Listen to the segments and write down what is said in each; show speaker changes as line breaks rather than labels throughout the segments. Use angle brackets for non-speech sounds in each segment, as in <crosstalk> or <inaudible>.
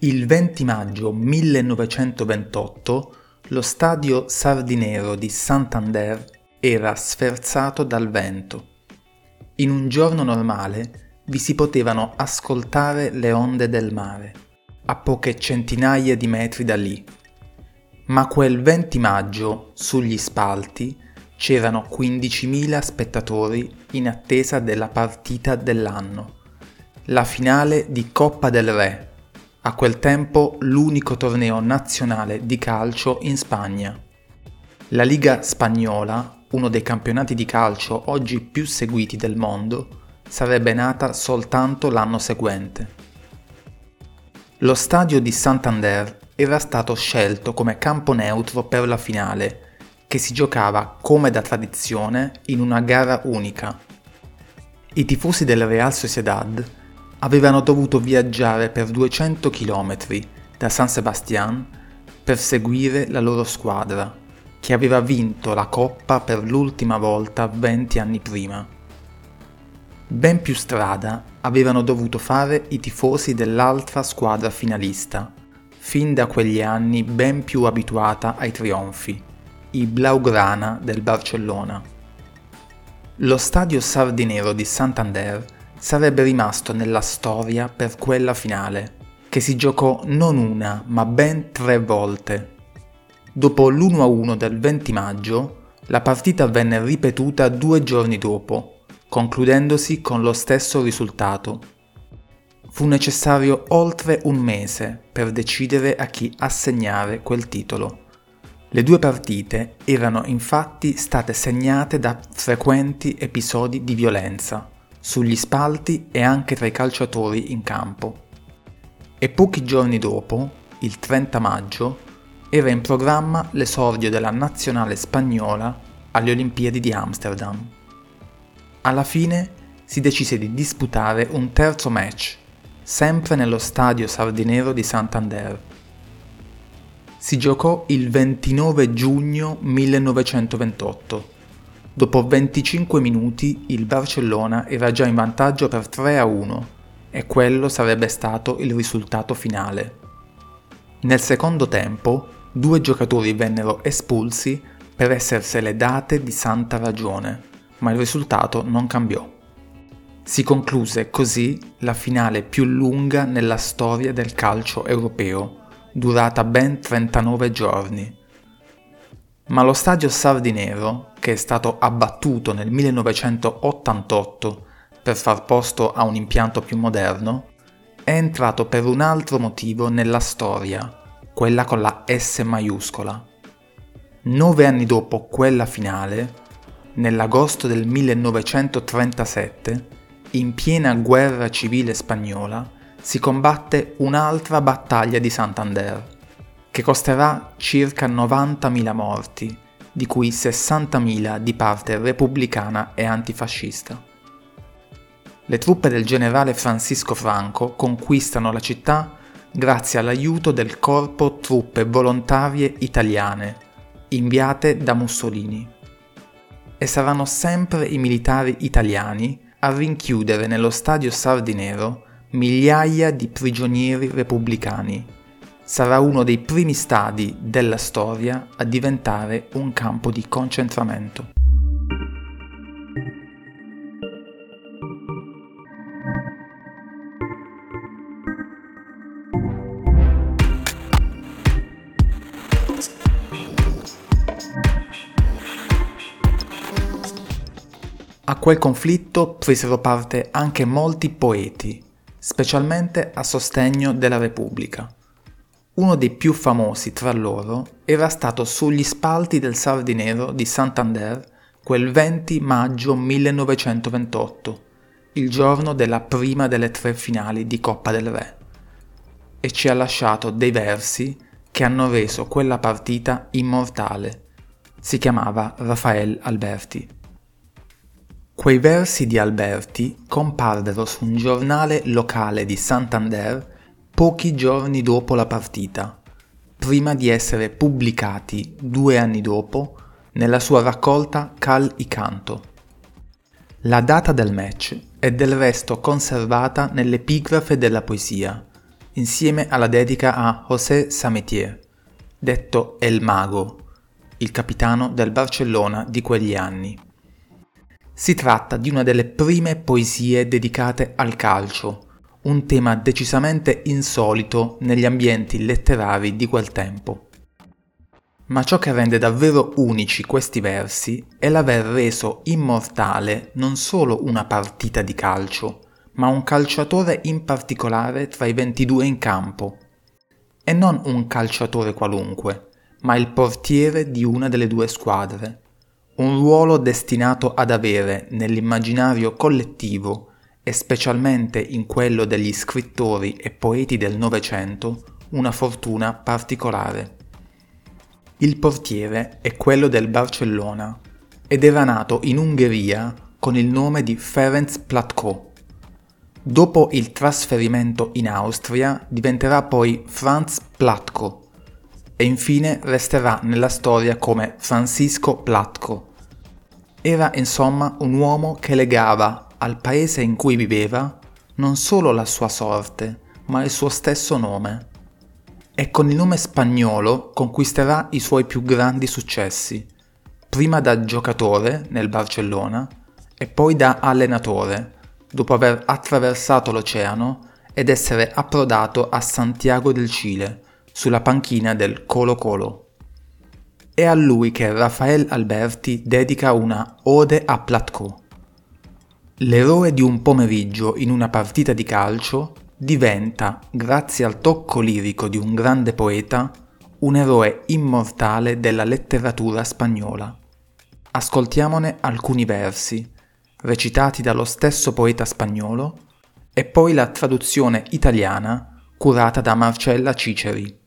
Il 20 maggio 1928 lo stadio Sardinero di Santander era sferzato dal vento. In un giorno normale vi si potevano ascoltare le onde del mare, a poche centinaia di metri da lì. Ma quel 20 maggio, sugli spalti, c'erano 15.000 spettatori in attesa della partita dell'anno, la finale di Coppa del Re, a quel tempo l'unico torneo nazionale di calcio in Spagna. La Liga spagnola, uno dei campionati di calcio oggi più seguiti del mondo, sarebbe nata soltanto l'anno seguente. Lo stadio di Santander era stato scelto come campo neutro per la finale che si giocava come da tradizione in una gara unica. I tifosi del Real Sociedad avevano dovuto viaggiare per 200 km da San Sebastián per seguire la loro squadra, che aveva vinto la Coppa per l'ultima volta 20 anni prima. Ben più strada avevano dovuto fare i tifosi dell'altra squadra finalista, fin da quegli anni ben più abituata ai trionfi i Blaugrana del Barcellona. Lo stadio sardinero di Santander sarebbe rimasto nella storia per quella finale, che si giocò non una ma ben tre volte. Dopo l'1-1 del 20 maggio, la partita venne ripetuta due giorni dopo, concludendosi con lo stesso risultato. Fu necessario oltre un mese per decidere a chi assegnare quel titolo. Le due partite erano infatti state segnate da frequenti episodi di violenza, sugli spalti e anche tra i calciatori in campo. E pochi giorni dopo, il 30 maggio, era in programma l'esordio della nazionale spagnola alle Olimpiadi di Amsterdam. Alla fine si decise di disputare un terzo match, sempre nello stadio sardinero di Santander, si giocò il 29 giugno 1928. Dopo 25 minuti il Barcellona era già in vantaggio per 3 a 1 e quello sarebbe stato il risultato finale. Nel secondo tempo due giocatori vennero espulsi per essersele date di santa ragione, ma il risultato non cambiò. Si concluse così la finale più lunga nella storia del calcio europeo, durata ben 39 giorni. Ma lo stadio Sardinero, che è stato abbattuto nel 1988 per far posto a un impianto più moderno, è entrato per un altro motivo nella storia, quella con la S maiuscola. Nove anni dopo quella finale, nell'agosto del 1937, in piena guerra civile spagnola, si combatte un'altra battaglia di Santander, che costerà circa 90.000 morti, di cui 60.000 di parte repubblicana e antifascista. Le truppe del generale Francisco Franco conquistano la città grazie all'aiuto del corpo truppe volontarie italiane, inviate da Mussolini. E saranno sempre i militari italiani a rinchiudere nello stadio Sardinero migliaia di prigionieri repubblicani. Sarà uno dei primi stadi della storia a diventare un campo di concentramento. A quel conflitto presero parte anche molti poeti, specialmente a sostegno della Repubblica. Uno dei più famosi tra loro era stato sugli spalti del Sardinero di Santander quel 20 maggio 1928, il giorno della prima delle tre finali di Coppa del Re, e ci ha lasciato dei versi che hanno reso quella partita immortale. Si chiamava Rafael Alberti. Quei versi di Alberti comparvero su un giornale locale di Santander pochi giorni dopo la partita, prima di essere pubblicati due anni dopo nella sua raccolta Cal i Canto. La data del match è del resto conservata nell'epigrafe della poesia, insieme alla dedica a José Samitier, detto El Mago, il capitano del Barcellona di quegli anni. Si tratta di una delle prime poesie dedicate al calcio, un tema decisamente insolito negli ambienti letterari di quel tempo. Ma ciò che rende davvero unici questi versi è l'aver reso immortale non solo una partita di calcio, ma un calciatore in particolare tra i 22 in campo. E non un calciatore qualunque, ma il portiere di una delle due squadre. Un ruolo destinato ad avere nell'immaginario collettivo e specialmente in quello degli scrittori e poeti del Novecento una fortuna particolare. Il portiere è quello del Barcellona ed era nato in Ungheria con il nome di Ferenc Platko. Dopo il trasferimento in Austria diventerà poi Franz Platko e infine resterà nella storia come Francisco Platko. Era insomma un uomo che legava al paese in cui viveva non solo la sua sorte, ma il suo stesso nome e con il nome spagnolo conquisterà i suoi più grandi successi, prima da giocatore nel Barcellona e poi da allenatore, dopo aver attraversato l'oceano ed essere approdato a Santiago del Cile, sulla panchina del Colo Colo. È a lui che Rafael Alberti dedica una Ode a Platko. L'eroe di un pomeriggio in una partita di calcio diventa, grazie al tocco lirico di un grande poeta, un eroe immortale della letteratura spagnola. Ascoltiamone alcuni versi, recitati dallo stesso poeta spagnolo, e poi la traduzione italiana curata da Marcella Ciceri.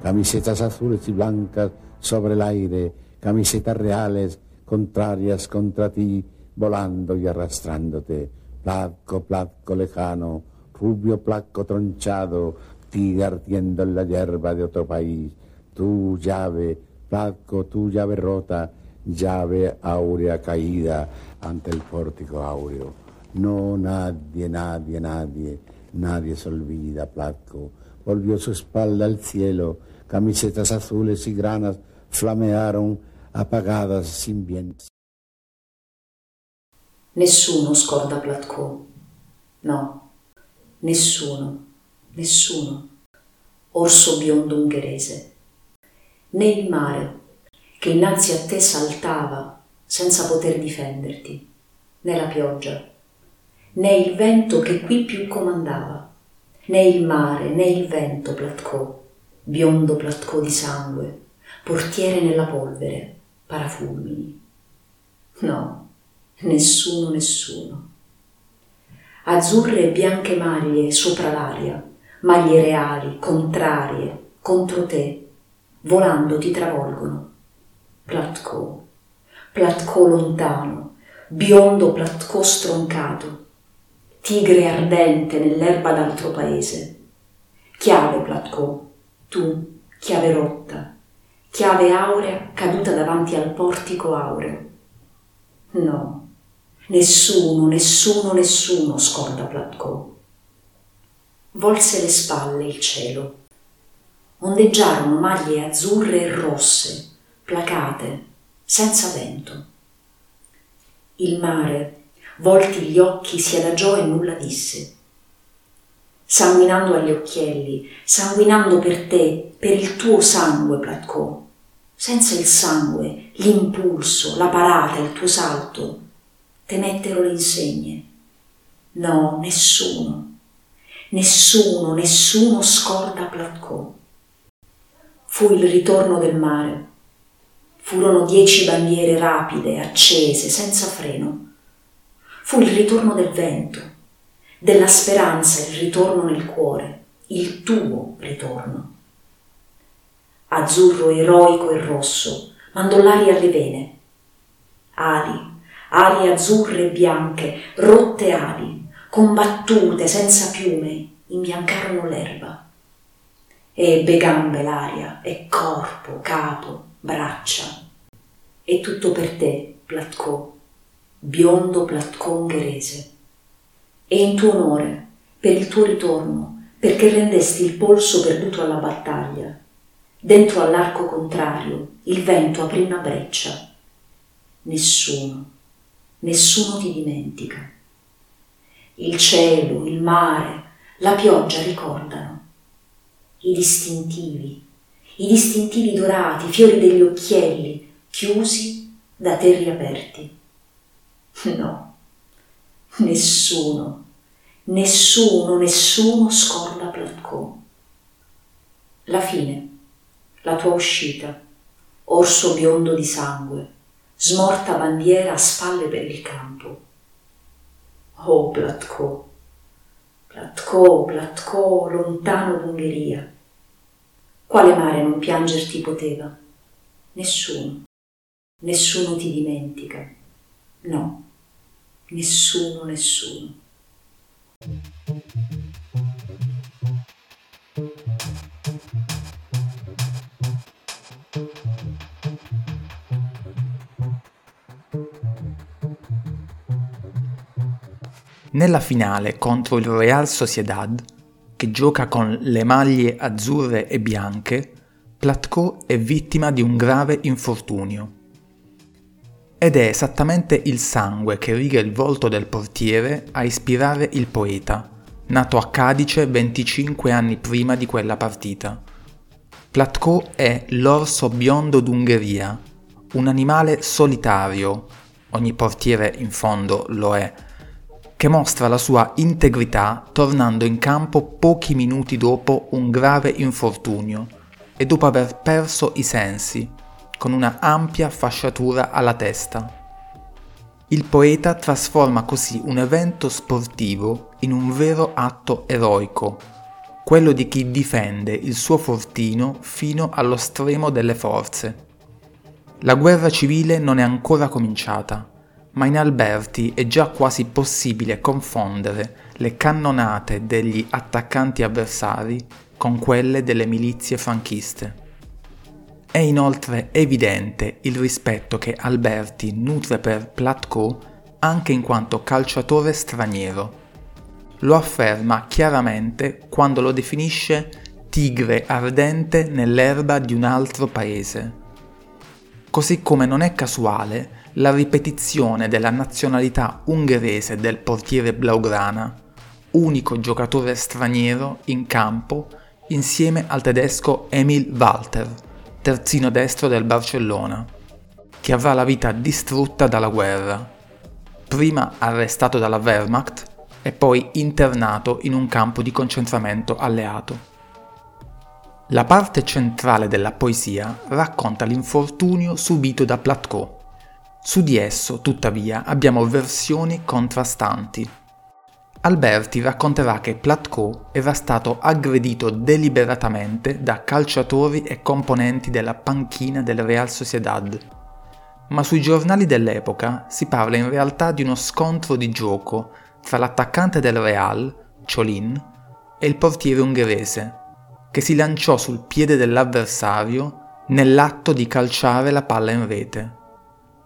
Camisetas azules y blancas sobre el aire, camisetas reales contrarias contra ti, volando y arrastrándote, platco, platco lejano, rubio placo tronchado, tigre ardiendo en la hierba de otro país, tu llave, placo, tu llave rota, llave áurea caída ante el pórtico áureo. No, nadie, nadie, nadie, nadie se olvida, Platco. Volvió su espalda al cielo, camisetas azules y granas flamearon apagadas sin viento.
Nessuno scorda Platco. No, Nessuno, nessuno, orso biondo ungherese, né il mare che innanzi a te saltava senza poter difenderti, né la pioggia, né il vento che qui più comandava, né il mare, né il vento Platcò, biondo Platcò di sangue, portiere nella polvere, parafulmini. No, nessuno, nessuno azzurre e bianche maglie sopra l'aria, maglie reali, contrarie, contro te, volando ti travolgono. Platco, Platco lontano, biondo Platco stroncato, tigre ardente nell'erba d'altro paese. Chiave Platco, tu, chiave rotta, chiave aurea caduta davanti al portico aureo. No, Nessuno, nessuno, nessuno scorda Platko. Volse le spalle il cielo. Ondeggiarono maglie azzurre e rosse, placate, senza vento. Il mare, volti gli occhi, si adagiò e nulla disse. Sanguinando agli occhielli, sanguinando per te, per il tuo sangue, Platko. Senza il sangue, l'impulso, la parata, il tuo salto, temettero le insegne. No, nessuno, nessuno, nessuno scorda Platcò. Fu il ritorno del mare. Furono dieci bandiere rapide, accese, senza freno. Fu il ritorno del vento, della speranza, il ritorno nel cuore, il tuo ritorno. Azzurro eroico e rosso mandò l'aria alle vene. Ali ali azzurre e bianche, rotte ali, combattute senza piume, imbiancarono l'erba. Ebbe gambe l'aria, e corpo, capo, braccia. E tutto per te, Platcò, biondo Platcò ungherese. E in tuo onore, per il tuo ritorno, perché rendesti il polso perduto alla battaglia. Dentro all'arco contrario il vento aprì una breccia. Nessuno, nessuno ti dimentica. Il cielo, il mare, la pioggia ricordano. I distintivi, i distintivi dorati, fiori degli occhielli, chiusi da te riaperti. <laughs> No, nessuno, nessuno, nessuno scorda Platcò. La fine, la tua uscita, orso biondo di sangue, smorta bandiera a spalle per il campo. Oh Platcò, Platcò, Platcò, lontano d'Ungheria. Quale mare non piangerti poteva? Nessuno, nessuno ti dimentica. No, nessuno, nessuno.
Nella finale contro il Real Sociedad, che gioca con le maglie azzurre e bianche, Platko è vittima di un grave infortunio. Ed è esattamente il sangue che riga il volto del portiere a ispirare il poeta, nato a Cadice 25 anni prima di quella partita. Platko è l'orso biondo d'Ungheria, un animale solitario, ogni portiere in fondo lo è, che mostra la sua integrità tornando in campo pochi minuti dopo un grave infortunio e dopo aver perso i sensi, con una ampia fasciatura alla testa. Il poeta trasforma così un evento sportivo in un vero atto eroico, quello di chi difende il suo fortino fino allo stremo delle forze. La guerra civile non è ancora cominciata ma in Alberti è già quasi possibile confondere le cannonate degli attaccanti avversari con quelle delle milizie franchiste. È inoltre evidente il rispetto che Alberti nutre per Platko anche in quanto calciatore straniero. Lo afferma chiaramente quando lo definisce tigre ardente nell'erba di un altro paese. Così come non è casuale la ripetizione della nazionalità ungherese del portiere Blaugrana, unico giocatore straniero in campo insieme al tedesco Emil Walter, terzino destro del Barcellona, che avrà la vita distrutta dalla guerra, prima arrestato dalla Wehrmacht e poi internato in un campo di concentramento alleato. La parte centrale della poesia racconta l'infortunio subito da Platko, su di esso, tuttavia, abbiamo versioni contrastanti. Alberti racconterà che Platko era stato aggredito deliberatamente da calciatori e componenti della panchina del Real Sociedad, ma sui giornali dell'epoca si parla in realtà di uno scontro di gioco tra l'attaccante del Real, Cholin, e il portiere ungherese, che si lanciò sul piede dell'avversario nell'atto di calciare la palla in rete.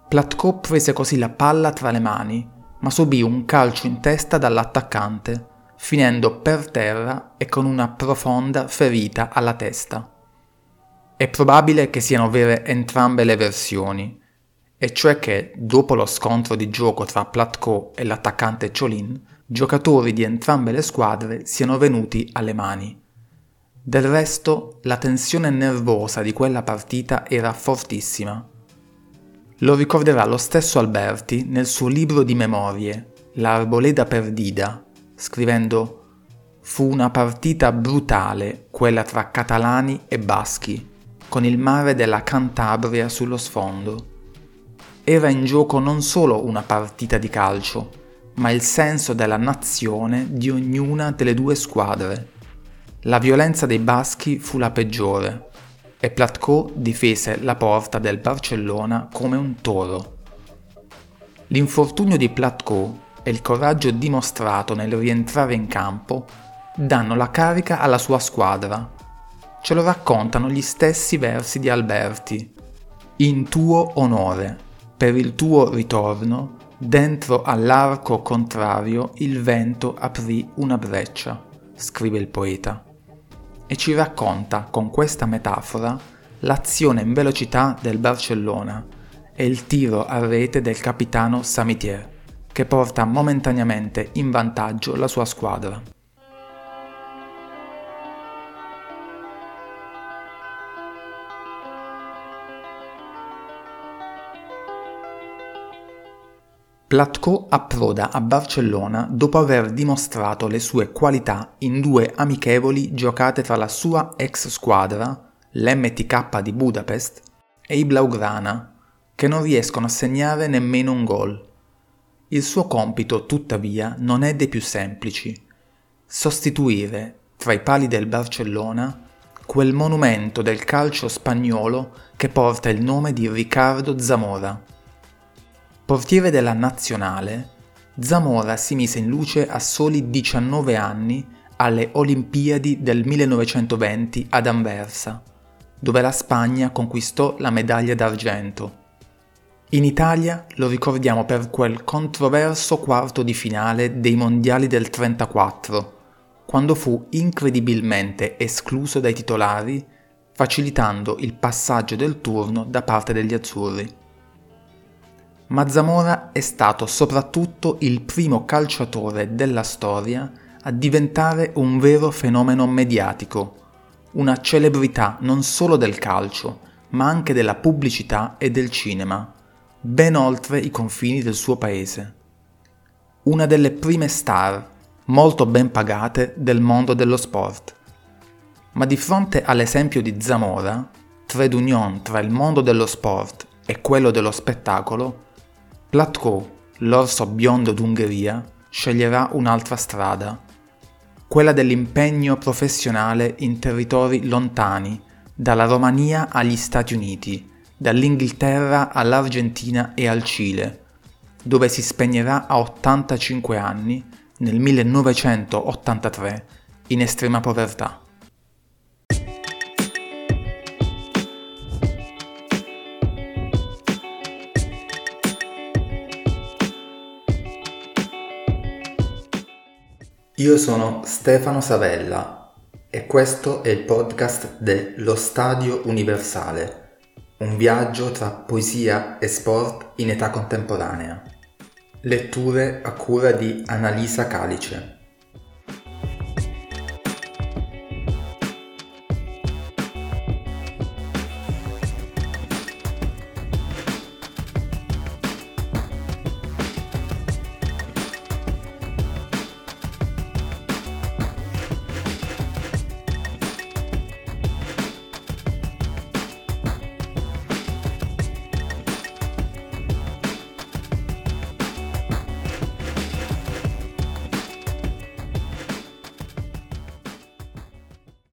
Platko prese così la palla tra le mani, ma subì un calcio in testa dall'attaccante, finendo per terra e con una profonda ferita alla testa. È probabile che siano vere entrambe le versioni, e cioè che, dopo lo scontro di gioco tra Platko e l'attaccante Cholin, giocatori di entrambe le squadre siano venuti alle mani. Del resto, la tensione nervosa di quella partita era fortissima lo ricorderà lo stesso Alberti nel suo libro di memorie, L'Arboleda Perdida, scrivendo Fu una partita brutale quella tra catalani e baschi, con il mare della Cantabria sullo sfondo. Era in gioco non solo una partita di calcio, ma il senso della nazione di ognuna delle due squadre. La violenza dei baschi fu la peggiore, e Platko difese la porta del Barcellona come un toro. L'infortunio di Platko e il coraggio dimostrato nel rientrare in campo danno la carica alla sua squadra. Ce lo raccontano gli stessi versi di Alberti. In tuo onore, per il tuo ritorno, dentro all'arco contrario il vento aprì una breccia. scrive il poeta, e ci racconta con questa metafora l'azione in velocità del Barcellona e il tiro a rete del capitano Samitier, che porta momentaneamente in vantaggio la sua squadra. Platko approda a Barcellona dopo aver dimostrato le sue qualità in due amichevoli giocate tra la sua ex squadra, l'MTK di Budapest, e i Blaugrana, che non riescono a segnare nemmeno un gol. Il suo compito, tuttavia, non è dei più semplici. Sostituire, tra i pali del Barcellona, quel monumento del calcio spagnolo che porta il nome di Riccardo Zamora Portiere della nazionale, Zamora si mise in luce a soli 19 anni alle Olimpiadi del 1920 ad Anversa, dove la Spagna conquistò la medaglia d'argento. In Italia lo ricordiamo per quel controverso quarto di finale dei mondiali del 34, quando fu incredibilmente escluso dai titolari, facilitando il passaggio del turno da parte degli azzurri ma Zamora è stato soprattutto il primo calciatore della storia a diventare un vero fenomeno mediatico, una celebrità non solo del calcio, ma anche della pubblicità e del cinema, ben oltre i confini del suo paese. Una delle prime star, molto ben pagate, del mondo dello sport. Ma di fronte all'esempio di Zamora, trade union tra il mondo dello sport e quello dello spettacolo, Platko, l'orso biondo d'Ungheria, sceglierà un'altra strada, quella dell'impegno professionale in territori lontani, dalla Romania agli Stati Uniti, dall'Inghilterra all'Argentina e al Cile, dove si spegnerà a 85 anni nel 1983 in estrema povertà. Io sono Stefano Savella e questo è il podcast de Lo Stadio Universale, un viaggio tra poesia e sport in età contemporanea. Letture a cura di Annalisa Calice.